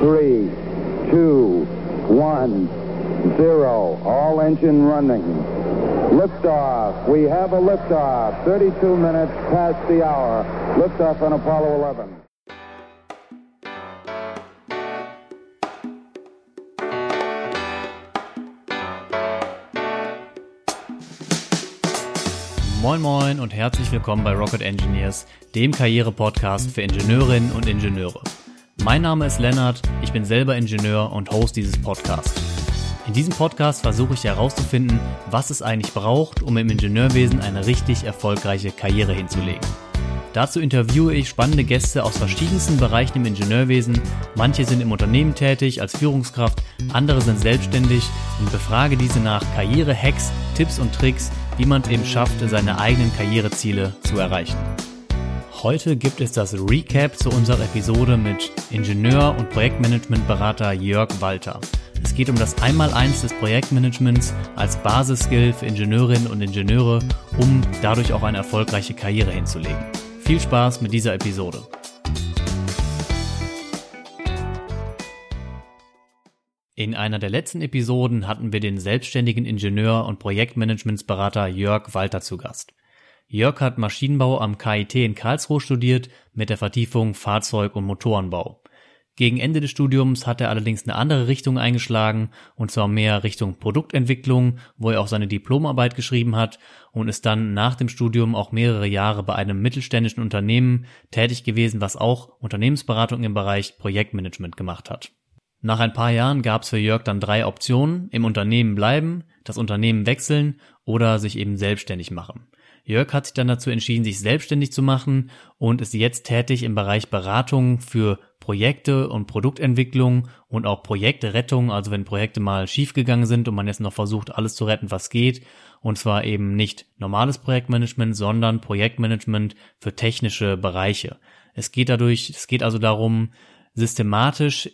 Three, two, one, zero. All engine running. Liftoff. We have a liftoff. 32 minutes past the hour. Liftoff on Apollo 11. Moin Moin und herzlich willkommen bei Rocket Engineers, dem Karriere-Podcast für Ingenieurinnen und Ingenieure. Mein Name ist Lennart, ich bin selber Ingenieur und Host dieses Podcasts. In diesem Podcast versuche ich herauszufinden, was es eigentlich braucht, um im Ingenieurwesen eine richtig erfolgreiche Karriere hinzulegen. Dazu interviewe ich spannende Gäste aus verschiedensten Bereichen im Ingenieurwesen. Manche sind im Unternehmen tätig als Führungskraft, andere sind selbstständig und befrage diese nach Karriere-Hacks, Tipps und Tricks, wie man es eben schafft, seine eigenen Karriereziele zu erreichen. Heute gibt es das Recap zu unserer Episode mit Ingenieur und Projektmanagementberater Jörg Walter. Es geht um das Einmaleins des Projektmanagements als Basisskill für Ingenieurinnen und Ingenieure, um dadurch auch eine erfolgreiche Karriere hinzulegen. Viel Spaß mit dieser Episode. In einer der letzten Episoden hatten wir den selbstständigen Ingenieur und Projektmanagementsberater Jörg Walter zu Gast. Jörg hat Maschinenbau am KIT in Karlsruhe studiert mit der Vertiefung Fahrzeug- und Motorenbau. Gegen Ende des Studiums hat er allerdings eine andere Richtung eingeschlagen, und zwar mehr Richtung Produktentwicklung, wo er auch seine Diplomarbeit geschrieben hat und ist dann nach dem Studium auch mehrere Jahre bei einem mittelständischen Unternehmen tätig gewesen, was auch Unternehmensberatung im Bereich Projektmanagement gemacht hat. Nach ein paar Jahren gab es für Jörg dann drei Optionen, im Unternehmen bleiben, das Unternehmen wechseln oder sich eben selbstständig machen. Jörg hat sich dann dazu entschieden, sich selbstständig zu machen und ist jetzt tätig im Bereich Beratung für Projekte und Produktentwicklung und auch Projektrettung, also wenn Projekte mal schiefgegangen sind und man jetzt noch versucht, alles zu retten, was geht. Und zwar eben nicht normales Projektmanagement, sondern Projektmanagement für technische Bereiche. Es geht dadurch, es geht also darum, systematisch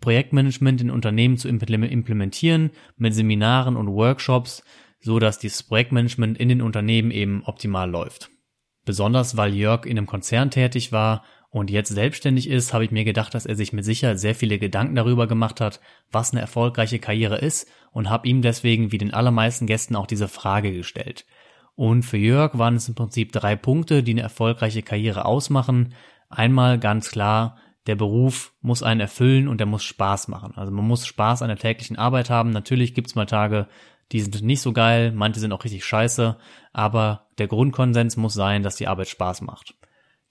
Projektmanagement in Unternehmen zu implementieren mit Seminaren und Workshops, so dass dieses Projektmanagement in den Unternehmen eben optimal läuft. Besonders weil Jörg in einem Konzern tätig war und jetzt selbstständig ist, habe ich mir gedacht, dass er sich mit Sicherheit sehr viele Gedanken darüber gemacht hat, was eine erfolgreiche Karriere ist und habe ihm deswegen wie den allermeisten Gästen auch diese Frage gestellt. Und für Jörg waren es im Prinzip drei Punkte, die eine erfolgreiche Karriere ausmachen. Einmal ganz klar, der Beruf muss einen erfüllen und der muss Spaß machen. Also man muss Spaß an der täglichen Arbeit haben. Natürlich gibt's mal Tage, die sind nicht so geil, manche sind auch richtig scheiße, aber der Grundkonsens muss sein, dass die Arbeit Spaß macht.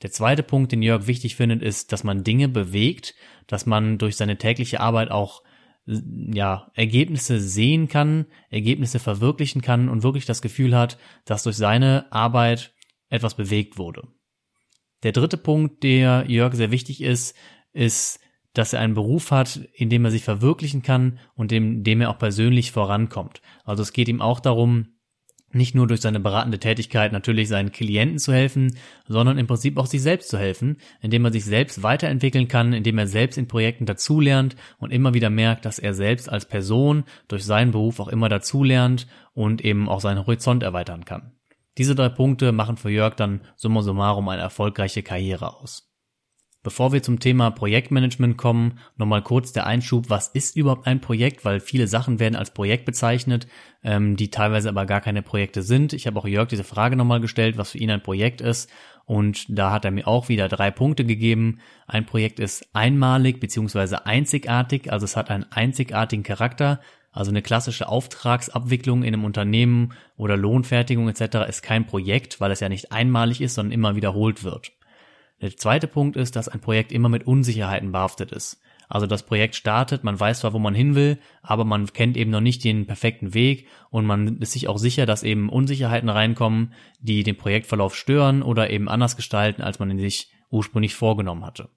Der zweite Punkt, den Jörg wichtig findet, ist, dass man Dinge bewegt, dass man durch seine tägliche Arbeit auch ja, Ergebnisse sehen kann, Ergebnisse verwirklichen kann und wirklich das Gefühl hat, dass durch seine Arbeit etwas bewegt wurde. Der dritte Punkt, der Jörg sehr wichtig ist, ist, dass er einen Beruf hat, in dem er sich verwirklichen kann und in dem er auch persönlich vorankommt. Also es geht ihm auch darum, nicht nur durch seine beratende Tätigkeit natürlich seinen Klienten zu helfen, sondern im Prinzip auch sich selbst zu helfen, indem er sich selbst weiterentwickeln kann, indem er selbst in Projekten dazulernt und immer wieder merkt, dass er selbst als Person durch seinen Beruf auch immer dazulernt und eben auch seinen Horizont erweitern kann. Diese drei Punkte machen für Jörg dann summa summarum eine erfolgreiche Karriere aus. Bevor wir zum Thema Projektmanagement kommen, nochmal kurz der Einschub, was ist überhaupt ein Projekt, weil viele Sachen werden als Projekt bezeichnet, ähm, die teilweise aber gar keine Projekte sind. Ich habe auch Jörg diese Frage nochmal gestellt, was für ihn ein Projekt ist und da hat er mir auch wieder drei Punkte gegeben. Ein Projekt ist einmalig beziehungsweise einzigartig, also es hat einen einzigartigen Charakter, also eine klassische Auftragsabwicklung in einem Unternehmen oder Lohnfertigung etc. ist kein Projekt, weil es ja nicht einmalig ist, sondern immer wiederholt wird. Der zweite Punkt ist, dass ein Projekt immer mit Unsicherheiten behaftet ist. Also das Projekt startet, man weiß zwar, wo man hin will, aber man kennt eben noch nicht den perfekten Weg und man ist sich auch sicher, dass eben Unsicherheiten reinkommen, die den Projektverlauf stören oder eben anders gestalten, als man ihn sich ursprünglich vorgenommen hatte.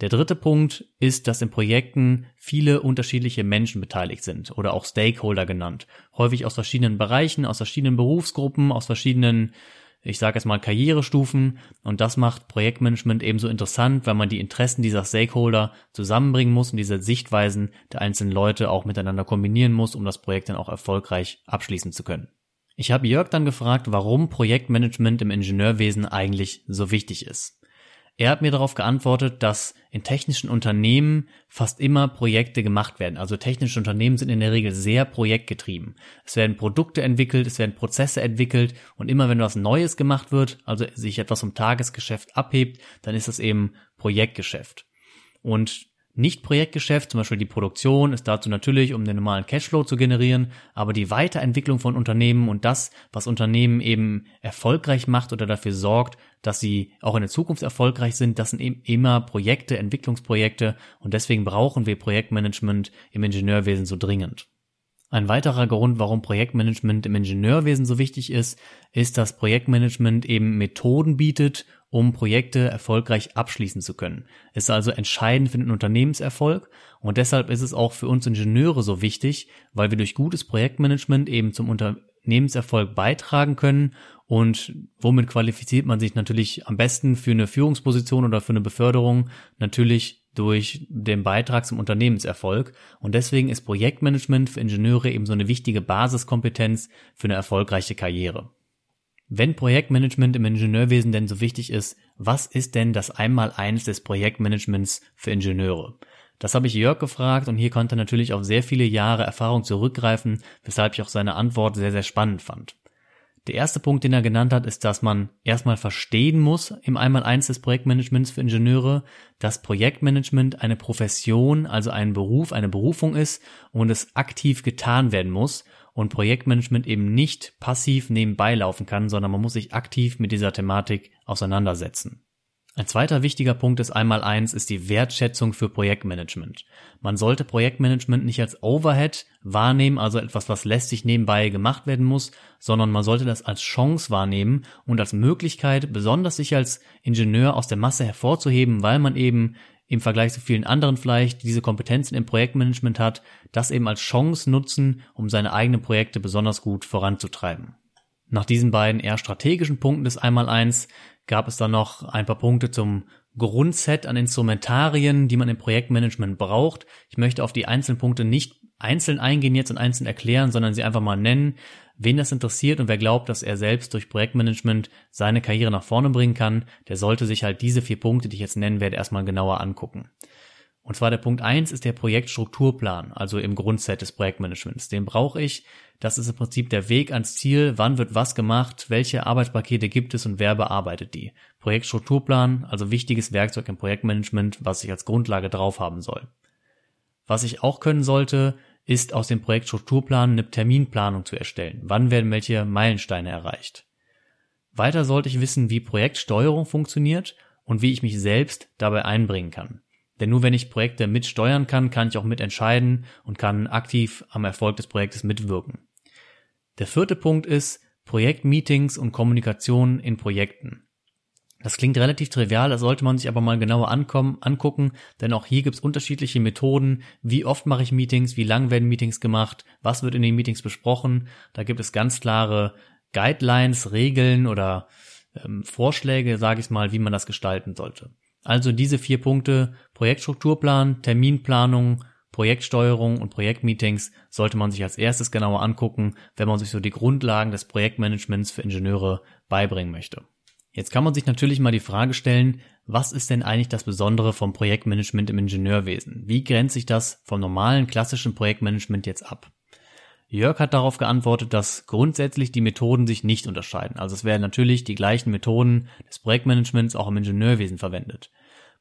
Der dritte Punkt ist, dass in Projekten viele unterschiedliche Menschen beteiligt sind oder auch Stakeholder genannt. Häufig aus verschiedenen Bereichen, aus verschiedenen Berufsgruppen, aus verschiedenen ich sage jetzt mal Karrierestufen und das macht Projektmanagement ebenso interessant, weil man die Interessen dieser Stakeholder zusammenbringen muss und diese Sichtweisen der einzelnen Leute auch miteinander kombinieren muss, um das Projekt dann auch erfolgreich abschließen zu können. Ich habe Jörg dann gefragt, warum Projektmanagement im Ingenieurwesen eigentlich so wichtig ist. Er hat mir darauf geantwortet, dass in technischen Unternehmen fast immer Projekte gemacht werden. Also technische Unternehmen sind in der Regel sehr projektgetrieben. Es werden Produkte entwickelt, es werden Prozesse entwickelt und immer wenn was Neues gemacht wird, also sich etwas vom Tagesgeschäft abhebt, dann ist das eben Projektgeschäft. Und nicht-Projektgeschäft, zum Beispiel die Produktion, ist dazu natürlich, um den normalen Cashflow zu generieren, aber die Weiterentwicklung von Unternehmen und das, was Unternehmen eben erfolgreich macht oder dafür sorgt, dass sie auch in der Zukunft erfolgreich sind, das sind eben immer Projekte, Entwicklungsprojekte und deswegen brauchen wir Projektmanagement im Ingenieurwesen so dringend. Ein weiterer Grund, warum Projektmanagement im Ingenieurwesen so wichtig ist, ist, dass Projektmanagement eben Methoden bietet, um Projekte erfolgreich abschließen zu können. Es ist also entscheidend für den Unternehmenserfolg und deshalb ist es auch für uns Ingenieure so wichtig, weil wir durch gutes Projektmanagement eben zum Unternehmenserfolg beitragen können und womit qualifiziert man sich natürlich am besten für eine Führungsposition oder für eine Beförderung natürlich durch den Beitrag zum Unternehmenserfolg und deswegen ist Projektmanagement für Ingenieure eben so eine wichtige Basiskompetenz für eine erfolgreiche Karriere. Wenn Projektmanagement im Ingenieurwesen denn so wichtig ist, was ist denn das Einmaleins des Projektmanagements für Ingenieure? Das habe ich Jörg gefragt und hier konnte er natürlich auf sehr viele Jahre Erfahrung zurückgreifen, weshalb ich auch seine Antwort sehr, sehr spannend fand. Der erste Punkt, den er genannt hat, ist, dass man erstmal verstehen muss im Einmaleins des Projektmanagements für Ingenieure, dass Projektmanagement eine Profession, also ein Beruf, eine Berufung ist und es aktiv getan werden muss und Projektmanagement eben nicht passiv nebenbei laufen kann, sondern man muss sich aktiv mit dieser Thematik auseinandersetzen. Ein zweiter wichtiger Punkt ist einmal eins, ist die Wertschätzung für Projektmanagement. Man sollte Projektmanagement nicht als Overhead wahrnehmen, also etwas, was lästig nebenbei gemacht werden muss, sondern man sollte das als Chance wahrnehmen und als Möglichkeit, besonders sich als Ingenieur aus der Masse hervorzuheben, weil man eben im Vergleich zu vielen anderen vielleicht diese Kompetenzen im Projektmanagement hat, das eben als Chance nutzen, um seine eigenen Projekte besonders gut voranzutreiben. Nach diesen beiden eher strategischen Punkten des Einmaleins gab es dann noch ein paar Punkte zum Grundset an Instrumentarien, die man im Projektmanagement braucht. Ich möchte auf die einzelnen Punkte nicht einzeln eingehen jetzt und einzeln erklären, sondern sie einfach mal nennen. Wen das interessiert und wer glaubt, dass er selbst durch Projektmanagement seine Karriere nach vorne bringen kann, der sollte sich halt diese vier Punkte, die ich jetzt nennen werde, erstmal genauer angucken. Und zwar der Punkt eins ist der Projektstrukturplan, also im Grundset des Projektmanagements. Den brauche ich. Das ist im Prinzip der Weg ans Ziel. Wann wird was gemacht? Welche Arbeitspakete gibt es und wer bearbeitet die? Projektstrukturplan, also wichtiges Werkzeug im Projektmanagement, was ich als Grundlage drauf haben soll. Was ich auch können sollte, ist aus dem Projektstrukturplan eine Terminplanung zu erstellen. Wann werden welche Meilensteine erreicht? Weiter sollte ich wissen, wie Projektsteuerung funktioniert und wie ich mich selbst dabei einbringen kann. Denn nur wenn ich Projekte mitsteuern kann, kann ich auch mitentscheiden und kann aktiv am Erfolg des Projektes mitwirken. Der vierte Punkt ist Projektmeetings und Kommunikation in Projekten. Das klingt relativ trivial, das sollte man sich aber mal genauer ankommen, angucken, denn auch hier gibt es unterschiedliche Methoden. Wie oft mache ich Meetings, wie lang werden Meetings gemacht, was wird in den Meetings besprochen. Da gibt es ganz klare Guidelines, Regeln oder ähm, Vorschläge, sage ich mal, wie man das gestalten sollte. Also diese vier Punkte, Projektstrukturplan, Terminplanung, Projektsteuerung und Projektmeetings sollte man sich als erstes genauer angucken, wenn man sich so die Grundlagen des Projektmanagements für Ingenieure beibringen möchte. Jetzt kann man sich natürlich mal die Frage stellen, was ist denn eigentlich das Besondere vom Projektmanagement im Ingenieurwesen? Wie grenzt sich das vom normalen klassischen Projektmanagement jetzt ab? Jörg hat darauf geantwortet, dass grundsätzlich die Methoden sich nicht unterscheiden. Also es werden natürlich die gleichen Methoden des Projektmanagements auch im Ingenieurwesen verwendet.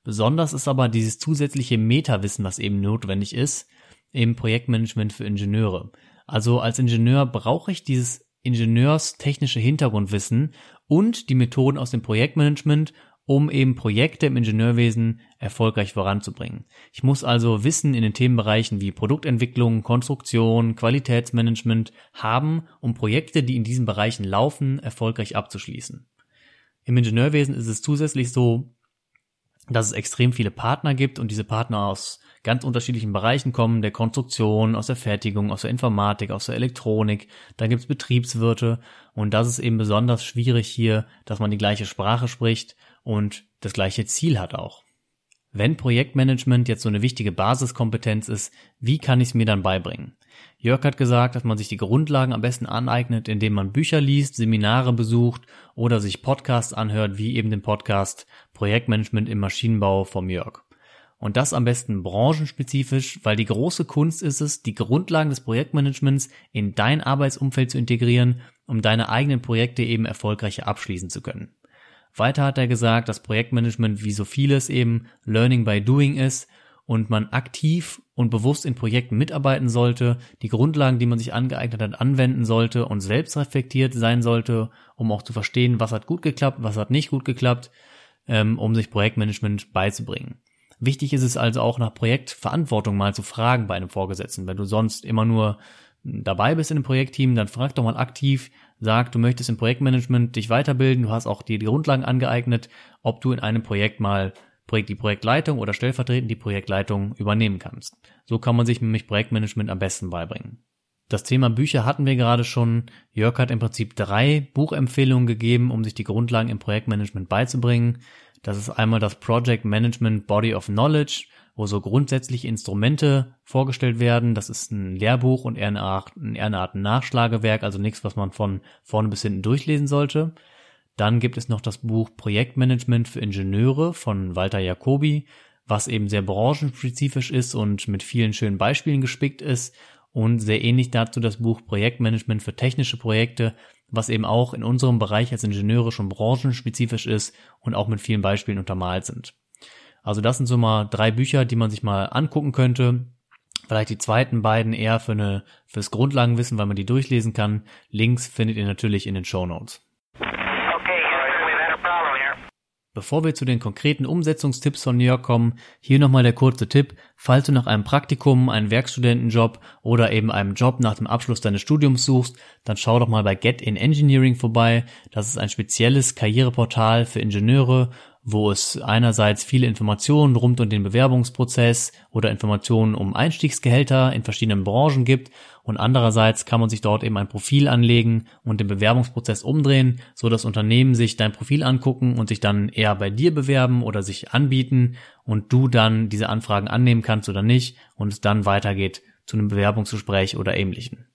Besonders ist aber dieses zusätzliche Metawissen, was eben notwendig ist, im Projektmanagement für Ingenieure. Also als Ingenieur brauche ich dieses ingenieurstechnische Hintergrundwissen und die Methoden aus dem Projektmanagement, um eben Projekte im Ingenieurwesen erfolgreich voranzubringen. Ich muss also Wissen in den Themenbereichen wie Produktentwicklung, Konstruktion, Qualitätsmanagement haben, um Projekte, die in diesen Bereichen laufen, erfolgreich abzuschließen. Im Ingenieurwesen ist es zusätzlich so, dass es extrem viele Partner gibt und diese Partner aus ganz unterschiedlichen Bereichen kommen, der Konstruktion, aus der Fertigung, aus der Informatik, aus der Elektronik, dann gibt's Betriebswirte und das ist eben besonders schwierig hier, dass man die gleiche Sprache spricht und das gleiche Ziel hat auch. wenn Projektmanagement jetzt so eine wichtige Basiskompetenz ist, wie kann ich es mir dann beibringen? Jörg hat gesagt, dass man sich die Grundlagen am besten aneignet, indem man Bücher liest, Seminare besucht oder sich Podcasts anhört, wie eben den Podcast Projektmanagement im Maschinenbau vom Jörg. Und das am besten branchenspezifisch, weil die große Kunst ist es, die Grundlagen des Projektmanagements in dein Arbeitsumfeld zu integrieren, um deine eigenen Projekte eben erfolgreicher abschließen zu können. Weiter hat er gesagt, dass Projektmanagement wie so vieles eben Learning by Doing ist und man aktiv und bewusst in Projekten mitarbeiten sollte, die Grundlagen, die man sich angeeignet hat, anwenden sollte und selbst reflektiert sein sollte, um auch zu verstehen, was hat gut geklappt, was hat nicht gut geklappt, ähm, um sich Projektmanagement beizubringen. Wichtig ist es also auch nach Projektverantwortung mal zu fragen bei einem Vorgesetzten. Wenn du sonst immer nur dabei bist in einem Projektteam, dann frag doch mal aktiv, sag, du möchtest im Projektmanagement dich weiterbilden, du hast auch die, die Grundlagen angeeignet, ob du in einem Projekt mal die Projektleitung oder stellvertretend die Projektleitung übernehmen kannst. So kann man sich nämlich Projektmanagement am besten beibringen. Das Thema Bücher hatten wir gerade schon. Jörg hat im Prinzip drei Buchempfehlungen gegeben, um sich die Grundlagen im Projektmanagement beizubringen. Das ist einmal das Project Management Body of Knowledge, wo so grundsätzlich Instrumente vorgestellt werden. Das ist ein Lehrbuch und eher eine Art, eher eine Art Nachschlagewerk, also nichts, was man von vorne bis hinten durchlesen sollte. Dann gibt es noch das Buch Projektmanagement für Ingenieure von Walter Jacobi, was eben sehr branchenspezifisch ist und mit vielen schönen Beispielen gespickt ist und sehr ähnlich dazu das Buch Projektmanagement für technische Projekte, was eben auch in unserem Bereich als Ingenieure schon branchenspezifisch ist und auch mit vielen Beispielen untermalt sind. Also das sind so mal drei Bücher, die man sich mal angucken könnte. Vielleicht die zweiten beiden eher für eine, fürs Grundlagenwissen, weil man die durchlesen kann. Links findet ihr natürlich in den Show Notes. Bevor wir zu den konkreten Umsetzungstipps von New York kommen, hier nochmal der kurze Tipp. Falls du nach einem Praktikum, einem Werkstudentenjob oder eben einem Job nach dem Abschluss deines Studiums suchst, dann schau doch mal bei Get in Engineering vorbei. Das ist ein spezielles Karriereportal für Ingenieure wo es einerseits viele Informationen rund um den Bewerbungsprozess oder Informationen um Einstiegsgehälter in verschiedenen Branchen gibt und andererseits kann man sich dort eben ein Profil anlegen und den Bewerbungsprozess umdrehen, so dass Unternehmen sich dein Profil angucken und sich dann eher bei dir bewerben oder sich anbieten und du dann diese Anfragen annehmen kannst oder nicht und es dann weitergeht zu einem Bewerbungsgespräch oder ähnlichen.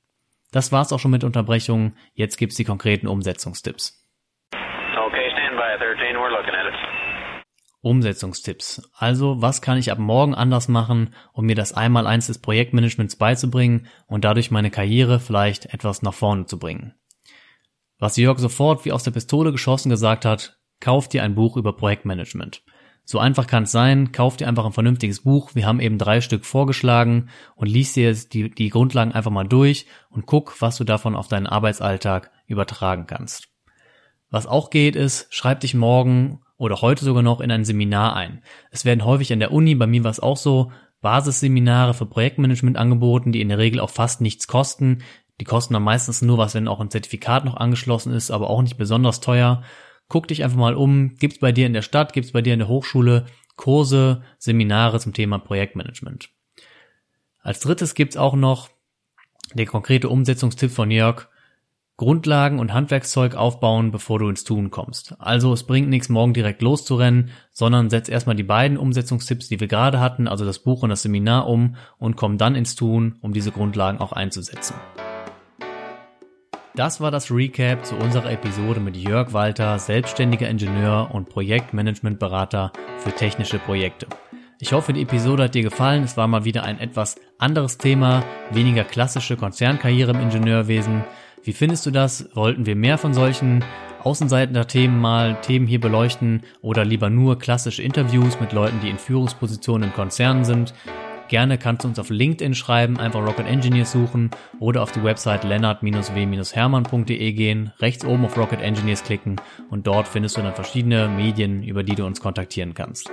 Das war's auch schon mit Unterbrechungen. Jetzt gibt's die konkreten Umsetzungstipps. Okay, stand by 13, Umsetzungstipps. Also, was kann ich ab morgen anders machen, um mir das Einmaleins des Projektmanagements beizubringen und dadurch meine Karriere vielleicht etwas nach vorne zu bringen? Was Jörg sofort wie aus der Pistole geschossen gesagt hat, kauf dir ein Buch über Projektmanagement. So einfach kann es sein, kauf dir einfach ein vernünftiges Buch. Wir haben eben drei Stück vorgeschlagen und lies dir die, die Grundlagen einfach mal durch und guck, was du davon auf deinen Arbeitsalltag übertragen kannst. Was auch geht ist, schreib dich morgen oder heute sogar noch in ein Seminar ein. Es werden häufig an der Uni, bei mir war es auch so, Basisseminare für Projektmanagement angeboten, die in der Regel auch fast nichts kosten. Die kosten dann meistens nur was, wenn auch ein Zertifikat noch angeschlossen ist, aber auch nicht besonders teuer. Guck dich einfach mal um, gibt's bei dir in der Stadt, gibt's bei dir in der Hochschule Kurse, Seminare zum Thema Projektmanagement. Als drittes gibt's auch noch der konkrete Umsetzungstipp von Jörg, Grundlagen und Handwerkszeug aufbauen, bevor du ins Tun kommst. Also es bringt nichts, morgen direkt loszurennen, sondern setz erstmal die beiden Umsetzungstipps, die wir gerade hatten, also das Buch und das Seminar um und komm dann ins Tun, um diese Grundlagen auch einzusetzen. Das war das Recap zu unserer Episode mit Jörg Walter, selbstständiger Ingenieur und Projektmanagementberater für technische Projekte. Ich hoffe, die Episode hat dir gefallen. Es war mal wieder ein etwas anderes Thema, weniger klassische Konzernkarriere im Ingenieurwesen. Wie findest du das? Wollten wir mehr von solchen Außenseiter-Themen mal Themen hier beleuchten oder lieber nur klassische Interviews mit Leuten, die in Führungspositionen in Konzernen sind? Gerne kannst du uns auf LinkedIn schreiben, einfach Rocket Engineers suchen oder auf die Website lennart-w-hermann.de gehen, rechts oben auf Rocket Engineers klicken und dort findest du dann verschiedene Medien, über die du uns kontaktieren kannst.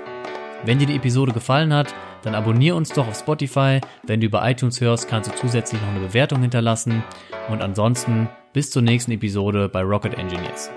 Wenn dir die Episode gefallen hat, dann abonniere uns doch auf Spotify. Wenn du über iTunes hörst, kannst du zusätzlich noch eine Bewertung hinterlassen. Und ansonsten bis zur nächsten Episode bei Rocket Engineers.